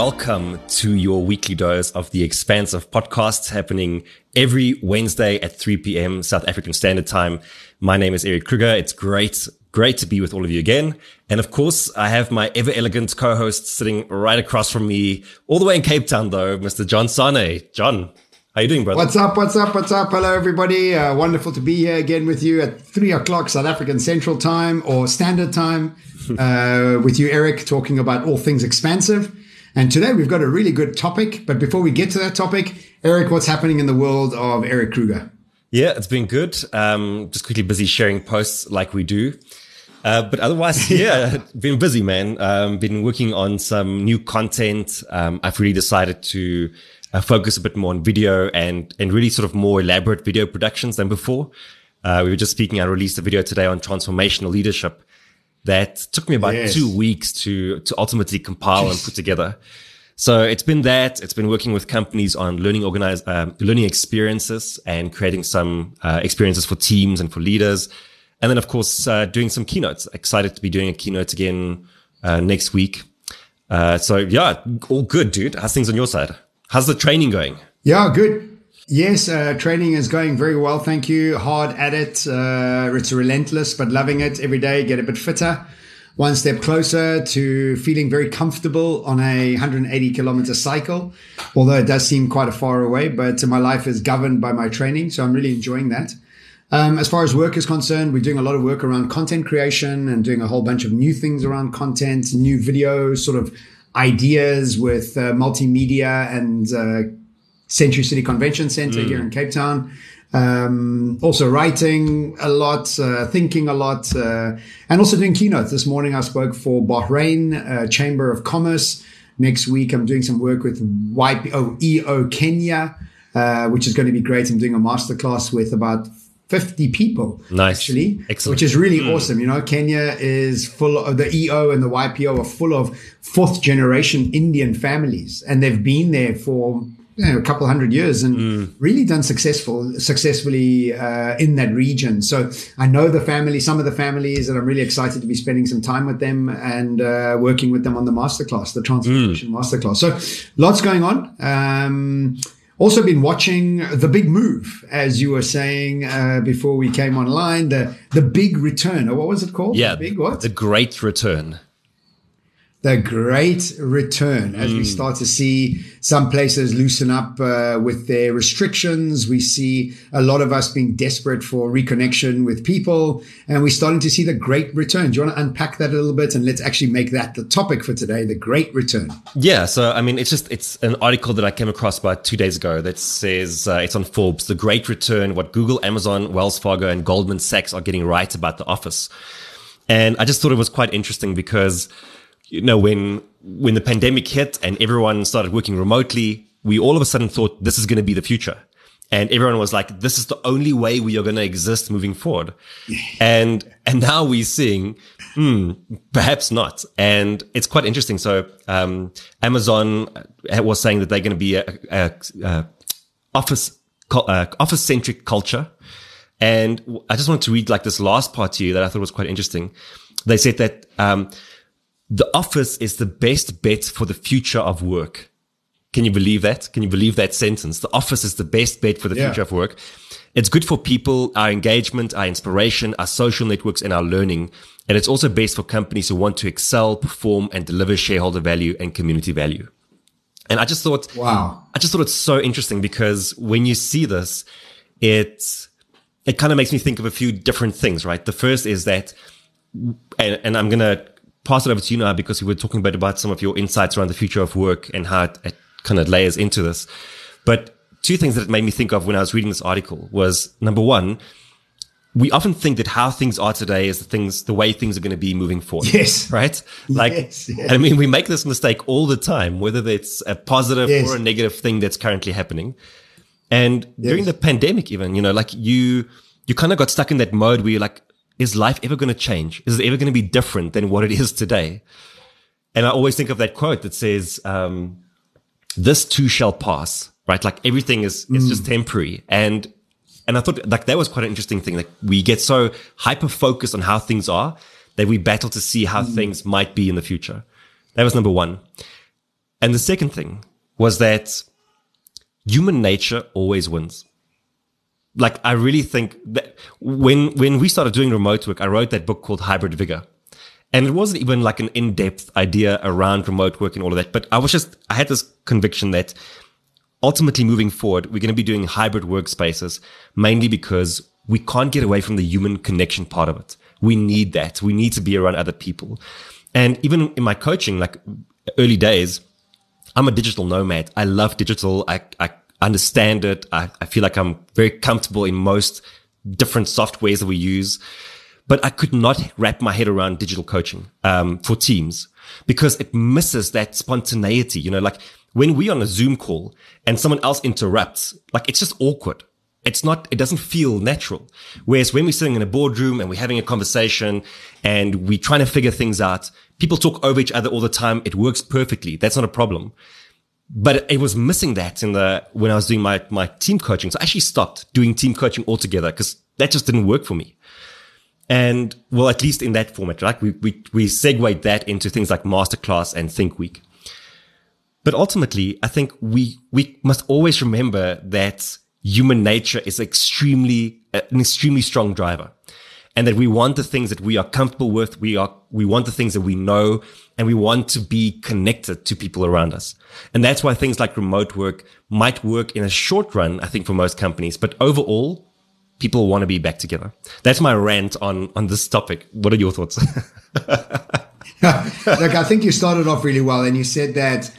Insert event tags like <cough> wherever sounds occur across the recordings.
welcome to your weekly dose of the Expansive podcast happening every Wednesday at 3 p.m. South African Standard Time. My name is Erik Kruger. It's great, great to be with all of you again. And of course, I have my ever elegant co-host sitting right across from me, all the way in Cape Town, though, Mr. John Sanei. John, how you doing, brother? What's up? What's up? What's up? Hello, everybody. Uh, wonderful to be here again with you at three o'clock South African Central Time or Standard Time <laughs> uh, with you, Erik, talking about all things expansive. And today we've got a really good topic. But before we get to that topic, Erik, what's happening in the world of Erik Kruger? Yeah, it's been good. Um, just quickly busy sharing posts like we do. Uh, but otherwise, <laughs> yeah, been busy, man. Um, been working on some new content. Um, I've really decided to uh, focus a bit more on video and, and really sort of more elaborate video productions than before. Uh, we were just speaking. I released a video today on transformational leadership that took me about yes. two weeks to, to ultimately compile and put together. So it's been that. It's been working with companies on learning organize, um, learning experiences and creating some uh, experiences for teams and for leaders. And then, of course, uh, doing some keynotes. Excited to be doing a keynote again uh, next week. Uh, so yeah, all good, dude. How's things on your side? How's the training going? Yeah, good. Yes, uh, training is going very well. Thank you. Hard at it. Uh, it's relentless, but loving it every day. Get a bit fitter. One step closer to feeling very comfortable on a 180 kilometer cycle, although it does seem quite a far away, but my life is governed by my training. So I'm really enjoying that. Um, as far as work is concerned, we're doing a lot of work around content creation and doing a whole bunch of new things around content, new videos, sort of ideas with uh, multimedia and uh, Century City Convention Center mm. here in Cape Town. Um, also writing a lot, uh, thinking a lot, uh, and also doing keynotes. This morning I spoke for Bahrain uh, Chamber of Commerce. Next week I'm doing some work with YPO EO Kenya, uh, which is going to be great. I'm doing a masterclass with about 50 people nice. actually Excellent. which is really mm. awesome you know kenya is full of the eo and the ypo are full of fourth generation indian families and they've been there for you know, a couple hundred years and mm. really done successful successfully uh, in that region so i know the family some of the families and i'm really excited to be spending some time with them and uh, working with them on the masterclass the transformation mm. masterclass so lots going on um, also been watching The Big Move, as you were saying uh, before we came online, the the Big Return, or what was it called? Yeah, the Big what? The Great Return the great return as mm. we start to see some places loosen up uh, with their restrictions. We see a lot of us being desperate for reconnection with people, and we're starting to see the great return. Do you want to unpack that a little bit and let's actually make that the topic for today, the great return? Yeah. So, I mean, it's just, it's an article that I came across about two days ago that says uh, it's on Forbes, the great return, what Google, Amazon, Wells Fargo, and Goldman Sachs are getting right about the office. And I just thought it was quite interesting because you know, when when the pandemic hit and everyone started working remotely, we all of a sudden thought this is going to be the future. And everyone was like, this is the only way we are going to exist moving forward. <laughs> and, and now we're seeing, hmm, perhaps not. And it's quite interesting. So, um, Amazon was saying that they're going to be a, a, a office, uh, office centric culture. And I just wanted to read like this last part to you that I thought was quite interesting. They said that, um, the office is the best bet for the future of work. Can you believe that? Can you believe that sentence? The office is the best bet for the yeah. future of work. It's good for people, our engagement, our inspiration, our social networks, and our learning. And it's also best for companies who want to excel, perform, and deliver shareholder value and community value. And I just thought, wow, I just thought it's so interesting because when you see this, it, it kind of makes me think of a few different things, right? The first is that, and, and I'm going to pass it over to you now because we were talking about, about some of your insights around the future of work and how it, it kind of layers into this. But two things that it made me think of when I was reading this article was number one, we often think that how things are today is the things, the way things are going to be moving forward. Yes. Right? <laughs> Like, yes, yes. I mean, we make this mistake all the time, whether it's a positive yes. or a negative thing that's currently happening. And during the pandemic, even, you know, like you, you kind of got stuck in that mode where you're like, is life ever going to change? Is it ever going to be different than what it is today? And I always think of that quote that says, um, this too shall pass, right? Like everything is, is mm. just temporary. And, and I thought like that was quite an interesting thing. Like we get so hyper focused on how things are that we battle to see how mm. things might be in the future. That was number one. And the second thing was that human nature always wins. Like I really think that when when we started doing remote work, I wrote that book called Hybrid Vigor. And it wasn't even like an in-depth idea around remote work and all of that, but I was just I had this conviction that ultimately moving forward, we're going to be doing hybrid workspaces mainly because we can't get away from the human connection part of it. We need that. We need to be around other people. And even in my coaching, like early days, I'm a digital nomad. I love digital. I, I understand it. I, I feel like I'm very comfortable in most different softwares that we use, but I could not wrap my head around digital coaching, um, for teams because it misses that spontaneity. You know, like when we're on a Zoom call and someone else interrupts, like it's just awkward. It's not, it doesn't feel natural. Whereas when we're sitting in a boardroom and we're having a conversation and we're trying to figure things out, people talk over each other all the time. It works perfectly. That's not a problem. But it was missing that in the, when I was doing my, my team coaching. So I actually stopped doing team coaching altogether because that just didn't work for me. And well, at least in that format, right? We, we, we segued that into things like masterclass and think week. But ultimately, I think we, we must always remember that human nature is extremely, an extremely strong driver and that we want the things that we are comfortable with. We are, we want the things that we know and we want to be connected to people around us. And that's why things like remote work might work in a short run, I think, for most companies. But overall, people want to be back together. That's my rant on, on this topic. What are your thoughts? <laughs> Look, I think you started off really well and you said that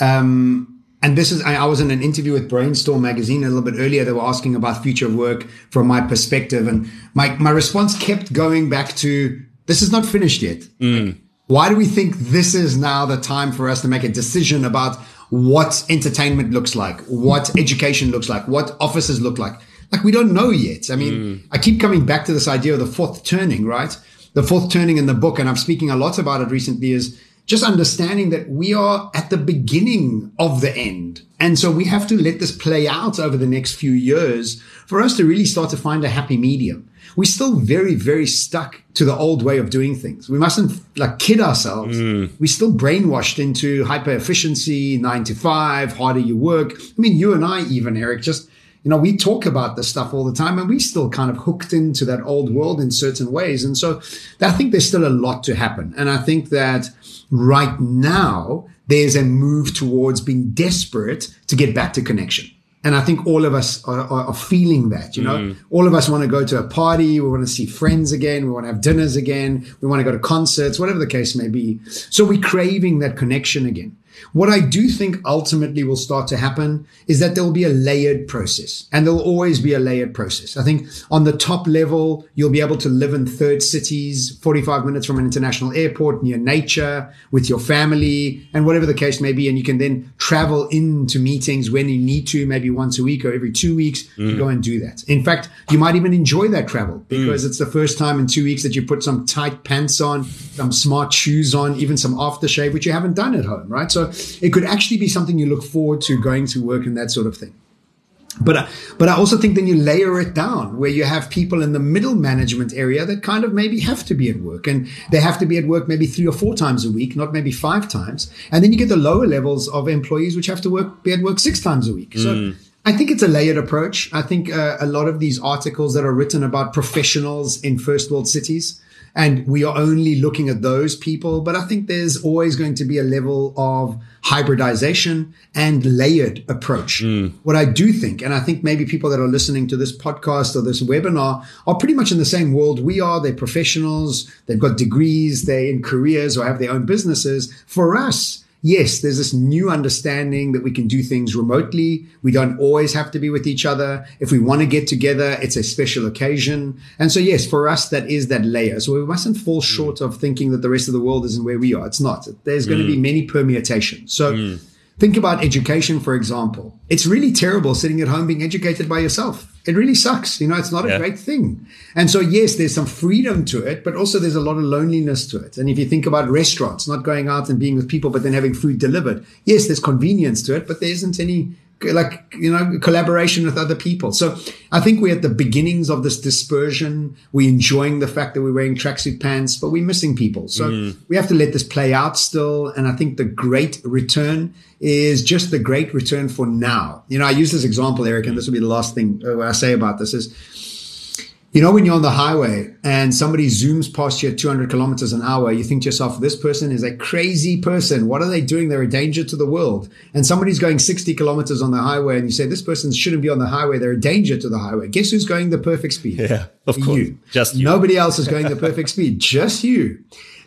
um, and this is, I was in an interview with Brainstorm magazine a little bit earlier. They were asking about future of work from my perspective. And my, my response kept going back to this is not finished yet. Mm. Like, why do we think this is now the time for us to make a decision about what entertainment looks like, what education looks like, what offices look like? Like we don't know yet. I mean, mm. I keep coming back to this idea of the fourth turning, right? The fourth turning in the book, and I'm speaking a lot about it recently, is just understanding that we are at the beginning of the end. And so we have to let this play out over the next few years for us to really start to find a happy medium. We're still very, very stuck to the old way of doing things. We mustn't like kid ourselves. Mm. We're still brainwashed into hyper efficiency, nine to five, harder you work. I mean, you and I, even Erik, just you know, we talk about this stuff all the time and we still kind of hooked into that old world in certain ways. And so I think there's still a lot to happen. And I think that right now there's a move towards being desperate to get back to connection. And I think all of us are, are, are feeling that, you know, mm. all of us want to go to a party. We want to see friends again. We want to have dinners again. We want to go to concerts, whatever the case may be. So we're craving that connection again. What I do think ultimately will start to happen is that there will be a layered process and there'll always be a layered process. I think on the top level, you'll be able to live in third cities, 45 minutes from an international airport near nature with your family and whatever the case may be. And you can then travel into meetings when you need to, maybe once a week or every two weeks mm. to go and do that. In fact, you might even enjoy that travel because mm. it's the first time in two weeks that you put some tight pants on, some smart shoes on, even some aftershave, which you haven't done at home, right? So it could actually be something you look forward to going to work and that sort of thing. But but I also think then you layer it down where you have people in the middle management area that kind of maybe have to be at work and they have to be at work maybe three or four times a week, not maybe five times. And then you get the lower levels of employees which have to work be at work six times a week. So mm. I think it's a layered approach. I think uh, a lot of these articles that are written about professionals in first world cities and we are only looking at those people. But I think there's always going to be a level of hybridization and layered approach. Mm. What I do think, and I think maybe people that are listening to this podcast or this webinar are pretty much in the same world we are. They're professionals, they've got degrees, they're in careers or have their own businesses. For us, yes, there's this new understanding that we can do things remotely. We don't always have to be with each other. If we want to get together, it's a special occasion. And so, yes, for us, that is that layer. So we mustn't fall mm. short mm. of thinking that the rest of the world isn't where we are. It's not. There's going mm. to be many permutations. So mm. Think about education, for example. It's really terrible sitting at home being educated by yourself it really sucks. You know, it's not yeah. a great thing. And so, yes, there's some freedom to it, but also there's a lot of loneliness to it. And if you think about restaurants, not going out and being with people, but then having food delivered, yes, there's convenience to it, but there isn't any like you know collaboration with other people. So I think we're at the beginnings of this dispersion. We're enjoying the fact that we're wearing tracksuit pants, but we're missing people. So mm. we have to let this play out still. And I think the great return is just the great return for now. You know, I use this example, Erik, and this will be the last thing uh, I say about this is you know, when you're on the highway and somebody zooms past you at 200 kilometers an hour, you think to yourself, this person is a crazy person. What are they doing? They're a danger to the world. And somebody's going 60 kilometers on the highway and you say, this person shouldn't be on the highway. They're a danger to the highway. Guess who's going the perfect speed? Yeah, of course. You. Just you. Nobody else is going the perfect speed. Just you.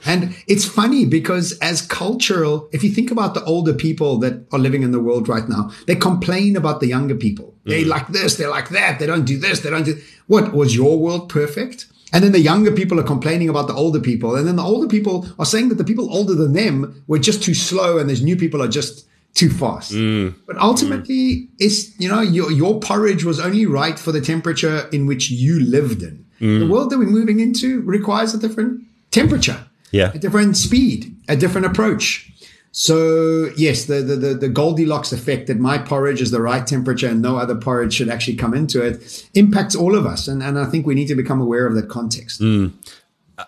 And it's funny because as cultural, if you think about the older people that are living in the world right now, they complain about the younger people. They mm. like this, they like that, they don't do this, they don't do what was your world perfect? And then the younger people are complaining about the older people. And then the older people are saying that the people older than them were just too slow and these new people are just too fast. Mm. But ultimately, mm. it's, you know, your, your porridge was only right for the temperature in which you lived in. Mm. The world that we're moving into requires a different temperature yeah. a different speed, a different approach. So yes, the, the, the, Goldilocks effect that my porridge is the right temperature and no other porridge should actually come into it impacts all of us. And, and I think we need to become aware of that context. Mm.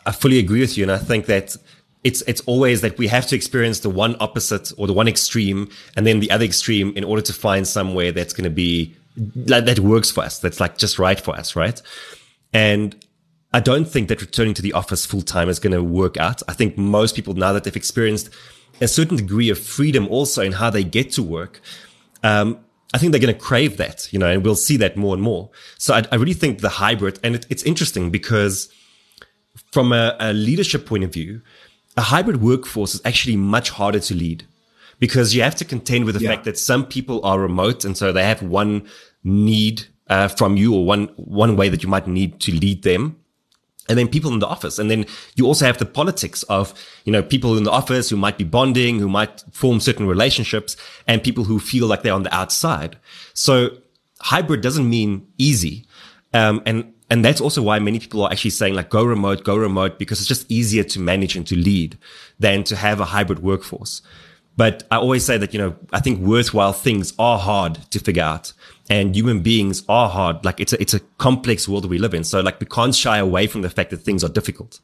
I fully agree with you. And I think that it's, it's always that we have to experience the one opposite or the one extreme and then the other extreme in order to find somewhere that's going to be like, that works for us. That's like just right for us. Right. And I don't think that returning to the office full time is going to work out. I think most people now that they've experienced a certain degree of freedom also in how they get to work, um, I think they're going to crave that, you know, and we'll see that more and more. So I, I really think the hybrid, and it, it's interesting because from a, a leadership point of view, a hybrid workforce is actually much harder to lead because you have to contend with the yeah. fact that some people are remote and so they have one need uh, from you or one one way that you might need to lead them and then people in the office. And then you also have the politics of, you know, people in the office who might be bonding, who might form certain relationships and people who feel like they're on the outside. So hybrid doesn't mean easy. Um, and, and that's also why many people are actually saying like go remote, go remote, because it's just easier to manage and to lead than to have a hybrid workforce. But I always say that, you know, I think worthwhile things are hard to figure out and human beings are hard. Like it's a, it's a complex world we live in. So like we can't shy away from the fact that things are difficult.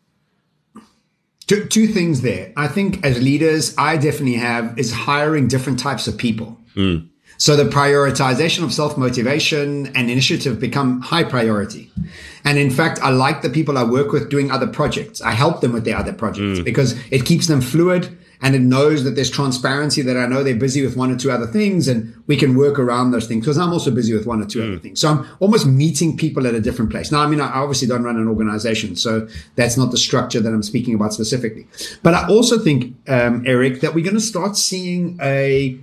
Two, two things there. I think as leaders, I definitely have is hiring different types of people. Mm. So the prioritization of self motivation and initiative become high priority. And in fact, I like the people I work with doing other projects. I help them with their other projects mm. because it keeps them fluid and it knows that there's transparency that I know they're busy with one or two other things and we can work around those things because I'm also busy with one or two mm. other things. So I'm almost meeting people at a different place. Now, I mean, I obviously don't run an organization, so that's not the structure that I'm speaking about specifically. But I also think, um, Erik, that we're going to start seeing a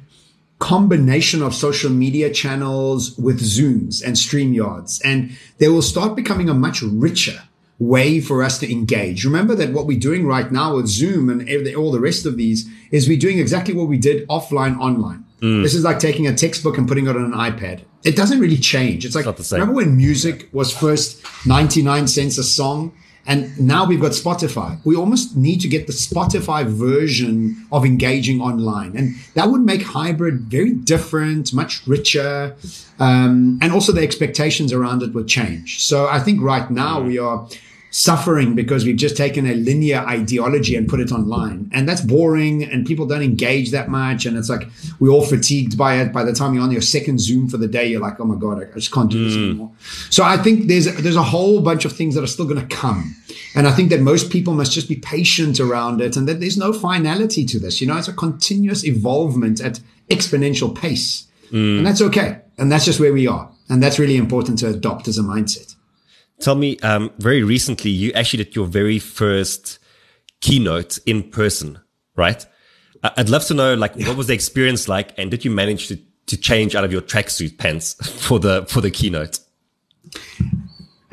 combination of social media channels with Zooms and StreamYards, and they will start becoming a much richer way for us to engage. Remember that what we're doing right now with Zoom and all the rest of these is we're doing exactly what we did offline online. Mm. This is like taking a textbook and putting it on an iPad. It doesn't really change. It's like, it's remember when music was first 99 cents a song? And now we've got Spotify. We almost need to get the Spotify version of engaging online. And that would make hybrid very different, much richer. Um, and also the expectations around it would change. So I think right now we are suffering because we've just taken a linear ideology and put it online. And that's boring and people don't engage that much. And it's like we're all fatigued by it. By the time you're on your second Zoom for the day, you're like, oh my God, I just can't do this mm. anymore. So I think there's there's a whole bunch of things that are still going to come. And I think that most people must just be patient around it and that there's no finality to this. You know, it's a continuous evolvement at exponential pace. Mm. And that's okay. And that's just where we are. And that's really important to adopt as a mindset. Tell me, um, very recently, you actually did your very first keynote in person, right? I'd love to know, like, what was the experience like, and did you manage to to change out of your tracksuit pants <laughs> for the for the keynote? <laughs>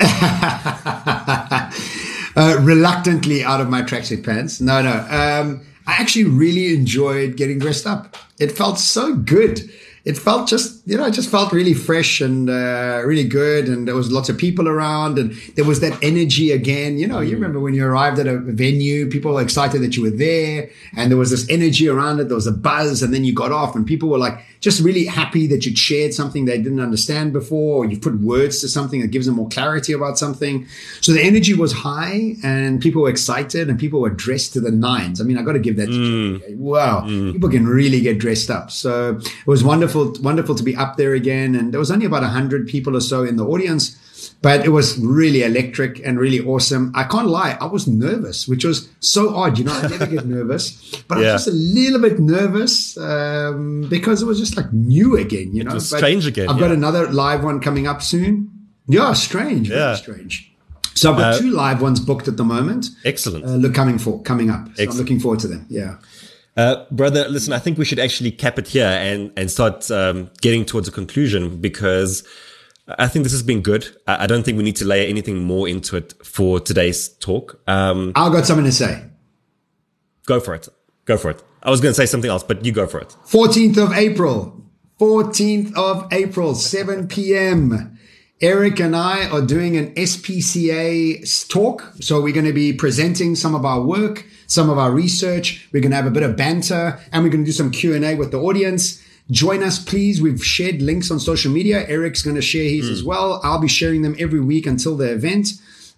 uh, reluctantly out of my tracksuit pants. No, no. Um, I actually really enjoyed getting dressed up. It felt so good it felt just, you know, it just felt really fresh and uh, really good. And there was lots of people around and there was that energy again. You know, you remember when you arrived at a venue, people were excited that you were there and there was this energy around it. There was a buzz and then you got off and people were like just really happy that you'd shared something they didn't understand before or you've put words to something that gives them more clarity about something. So the energy was high and people were excited and people were dressed to the nines. I mean, I got to give that to mm. Wow. Mm. People can really get dressed up. So it was wonderful, wonderful to be up there again. And there was only about a hundred people or so in the audience but it was really electric and really awesome. I can't lie, I was nervous, which was so odd. You know, I never get <laughs> nervous, but yeah. I was just a little bit nervous um, because it was just like new again. You know, it strange again. I've yeah. got another live one coming up soon. Yeah, strange. Yeah, strange. So I've got uh, two live ones booked at the moment. Excellent. Uh, look, coming for coming up. So I'm looking forward to them. Yeah. Uh, brother, listen, I think we should actually cap it here and, and start um, getting towards a conclusion because I think this has been good. I don't think we need to layer anything more into it for today's talk. Um, I've got something to say. Go for it. Go for it. I was going to say something else, but you go for it. 14th of April. 14th of April, 7 p.m. Erik and I are doing an SPCA talk. So we're going to be presenting some of our work, some of our research. We're going to have a bit of banter and we're going to do some Q&A with the audience. Join us, please. We've shared links on social media. Erik's going to share his mm. as well. I'll be sharing them every week until the event.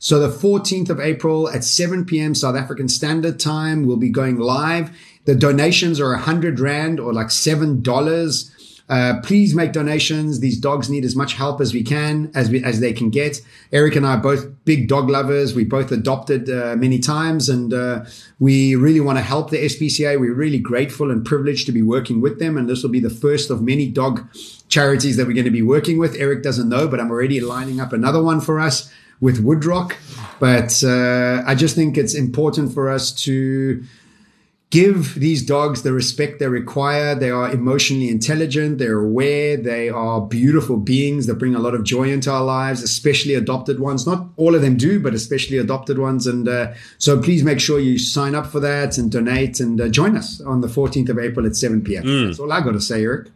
So the 14th of April at 7 p.m. South African Standard Time, we'll be going live. The donations are 100 Rand or like $7. Uh, please make donations. These dogs need as much help as we can, as we, as they can get. Erik and I are both big dog lovers. We both adopted uh, many times, and uh, we really want to help the SPCA. We're really grateful and privileged to be working with them, and this will be the first of many dog charities that we're going to be working with. Erik doesn't know, but I'm already lining up another one for us with Woodrock. But uh, I just think it's important for us to give these dogs the respect they require. They are emotionally intelligent. They're aware. They are beautiful beings that bring a lot of joy into our lives, especially adopted ones. Not all of them do, but especially adopted ones. And uh, so please make sure you sign up for that and donate and uh, join us on the 14th of April at 7 p.m. Mm. That's all I got to say, Erik.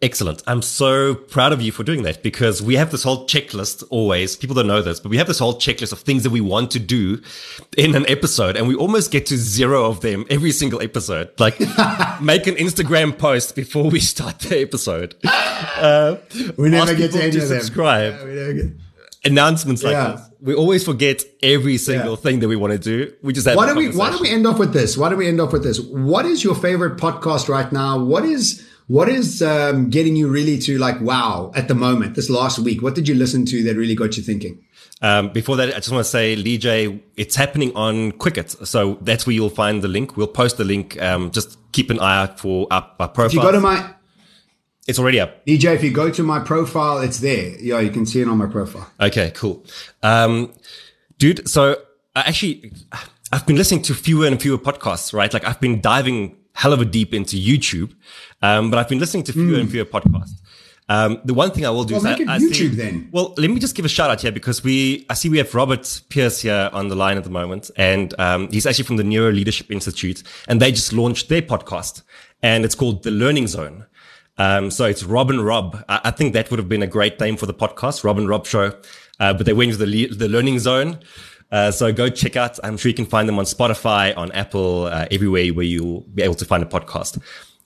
Excellent. I'm so proud of you for doing that because we have this whole checklist always. People don't know this, but we have this whole checklist of things that we want to do in an episode and we almost get to zero of them every single episode. Like <laughs> make an Instagram post before we start the episode. Uh, we never get to, to subscribe. Yeah, Announcements like yeah. this. We always forget every single yeah. thing that we want to do. We just have why don't we why don't we end off with this? Why don't we end off with this? What is your favorite podcast right now? What is what is um, getting you really to like, wow, at the moment, this last week? What did you listen to that really got you thinking? Um, before that, I just want to say, Lee J, it's happening on Quicket. So that's where you'll find the link. We'll post the link. Um, just keep an eye out for our, our profile. If you go to my, it's already up. DJ, if you go to my profile, it's there. Yeah, you can see it on my profile. Okay, cool. Um, dude, so I actually, I've been listening to fewer and fewer podcasts, right? Like I've been diving hell of a deep into YouTube, um, but I've been listening to fewer mm. and hmm. fewer podcasts. Um, the one thing I will do well, is make I, I YouTube see, then. Well, let me just give a shout out here because we, I see we have Robert Pierce here on the line at the moment, and um, he's actually from the Neuro Leadership Institute, and they just launched their podcast, and it's called The Learning Zone. Um, so it's Rob and Rob. I, I, think that would have been a great name for the podcast, Rob and Rob Show, uh, but they went with the le- the Learning Zone. Uh, so go check out. I'm sure you can find them on Spotify, on Apple, uh, everywhere where you'll be able to find a podcast.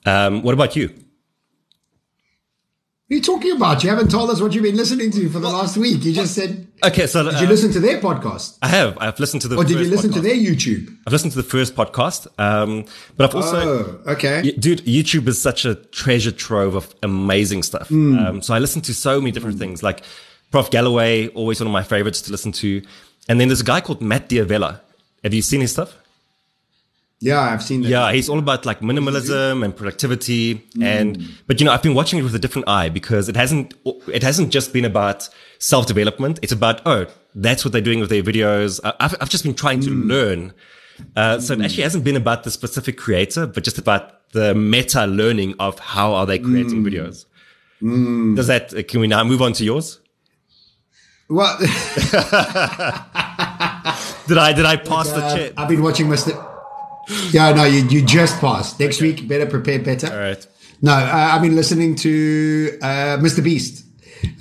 Um, what about you? What are you talking about? You haven't told us what you've been listening to for the last week. You just said. Okay, so did you uh, listen to their podcast? I have. I've listened to the. Or did you listen podcast. to their YouTube? I've listened to the first podcast, um, but I've also. Oh, okay. Dude, YouTube is such a treasure trove of amazing stuff. Mm. Um, so I listen to so many different mm. things, like Prof. Galloway, always one of my favorites to listen to. And then there's a guy called Matt D'Avella. Have you seen his stuff? Yeah, I've seen that. Yeah, he's all about like minimalism and productivity. Mm. And but you know, I've been watching it with a different eye because it hasn't it hasn't just been about self development. It's about oh, that's what they're doing with their videos. I've I've just been trying to mm. learn. Uh, so it mm. actually hasn't been about the specific creator, but just about the meta learning of how are they creating mm. videos. Mm. Does that? Can we now move on to yours? What? <laughs> <laughs> did I did I pass uh, the chat? I've been watching Mr. Yeah, no, you, you just passed. Next okay. week, better prepare better. All right. No, uh, I've been listening to uh, Mr. Beast.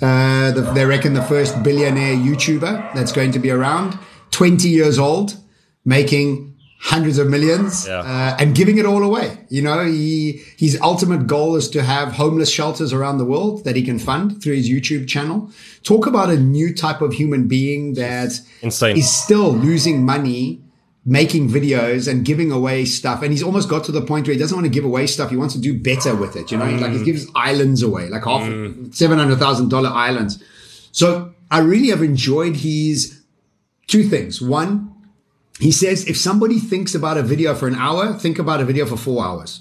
Uh, the, they reckon the first billionaire YouTuber that's going to be around, 20 years old, making hundreds of millions Yeah. uh, and giving it all away. You know, he his ultimate goal is to have homeless shelters around the world that he can fund through his YouTube channel. Talk about a new type of human being that Insane. is still losing money making videos and giving away stuff and he's almost got to the point where he doesn't want to give away stuff he wants to do better with it you know like he gives islands away like half $700,000 islands so I really have enjoyed his two things one he says if somebody thinks about a video for an hour think about a video for 4 hours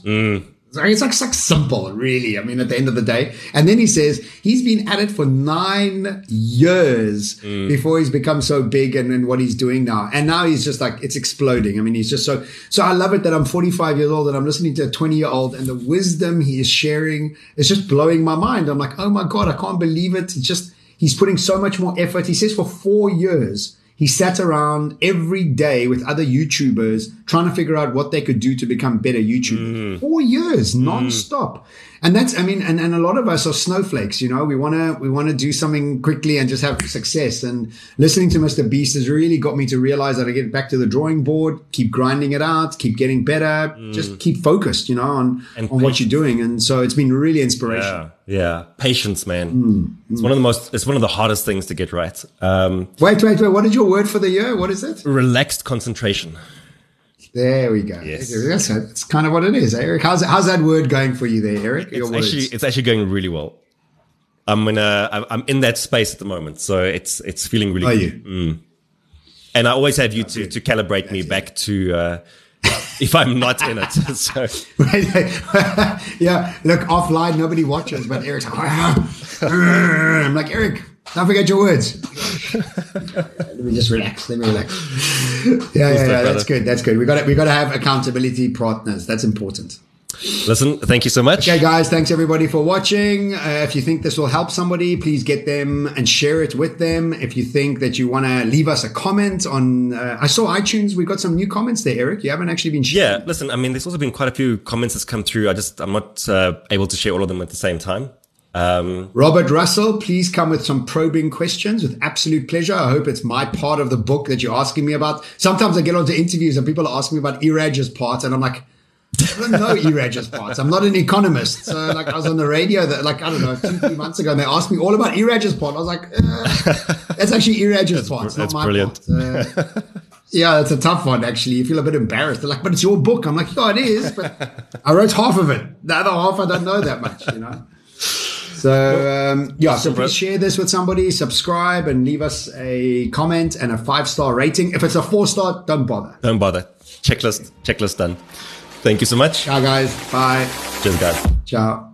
it's like, it's like, it's like simple, really. I mean, at the end of the day. And then he says he's been at it for nine years mm. before he's become so big and, and what he's doing now. And now he's just like, it's exploding. I mean, he's just so, so I love it that I'm 45 years old and I'm listening to a 20 year old and the wisdom he is sharing is just blowing my mind. I'm like, oh my God, I can't believe it. It's just, he's putting so much more effort. He says for four years, he sat around every day with other YouTubers trying to figure out what they could do to become better YouTubers. Four years non-stop. And that's, I mean, and, and a lot of us are snowflakes, you know, we want to, we want to do something quickly and just have success. And listening to Mr. Beast has really got me to realize that I get back to the drawing board, keep grinding it out, keep getting better, just keep focused, you know, on, And on what you're doing. And so it's been really inspirational. Yeah, yeah. Patience, man. Mm, It's one of the most. It's one of the hardest things to get right. Um, Wait, wait, wait. What is your word for the year? What is it? relaxed concentration. There we go. Yes. That's, that's kind of what it is, Erik. How's, how's that word going for you there, Erik? Your It's words. actually it's actually going really well. I'm in a I'm- in that space at the moment, so it's it's feeling really Are good. you? And I always have you to to calibrate me back to uh, <laughs> if I'm not in it. <laughs> So <laughs> yeah, look, offline, nobody watches, but Erik's like, I'm like, Erik, don't forget your words. <laughs> Let me just relax. Let me relax. <laughs> Yeah, yeah, yeah, that's good. That's good. We got to, we got to have accountability partners. That's important. listen, thank you so much. Okay, guys, thanks everybody for watching. Uh, if you think this will help somebody, please get them and share it with them. If you think that you want to leave us a comment on, uh, I saw iTunes, we got some new comments there, Erik. You haven't actually been sharing. Yeah, listen, I mean, there's also been quite a few comments that's come through. I just I'm not uh, able to share all of them at the same time. Um, Robert Russell, please come with some probing questions with absolute pleasure. I hope it's my part of the book that you're asking me about. Sometimes I get onto interviews and people are asking me about Iraj's part, and I'm like, I don't know Iraj's parts. I'm not an economist. So, like, I was on the radio that, like, I don't know, two, three months ago, and they asked me all about Iraj's part. I was like, uh, that's actually Iraj's part. It's not that's my brilliant. part. Uh, yeah, it's a tough one, actually. You feel a bit embarrassed. They're like, but it's your book. I'm like, yeah, it is, but I wrote half of it. The other half, I don't know that much, you know? So um, yeah, so please share this with somebody, subscribe, and leave us a comment and a five star rating. If it's a four star, don't bother. don't bother. Checklist, checklist done. Thank you so much. Ciao, guys. Bye. Cheers, guys. Ciao.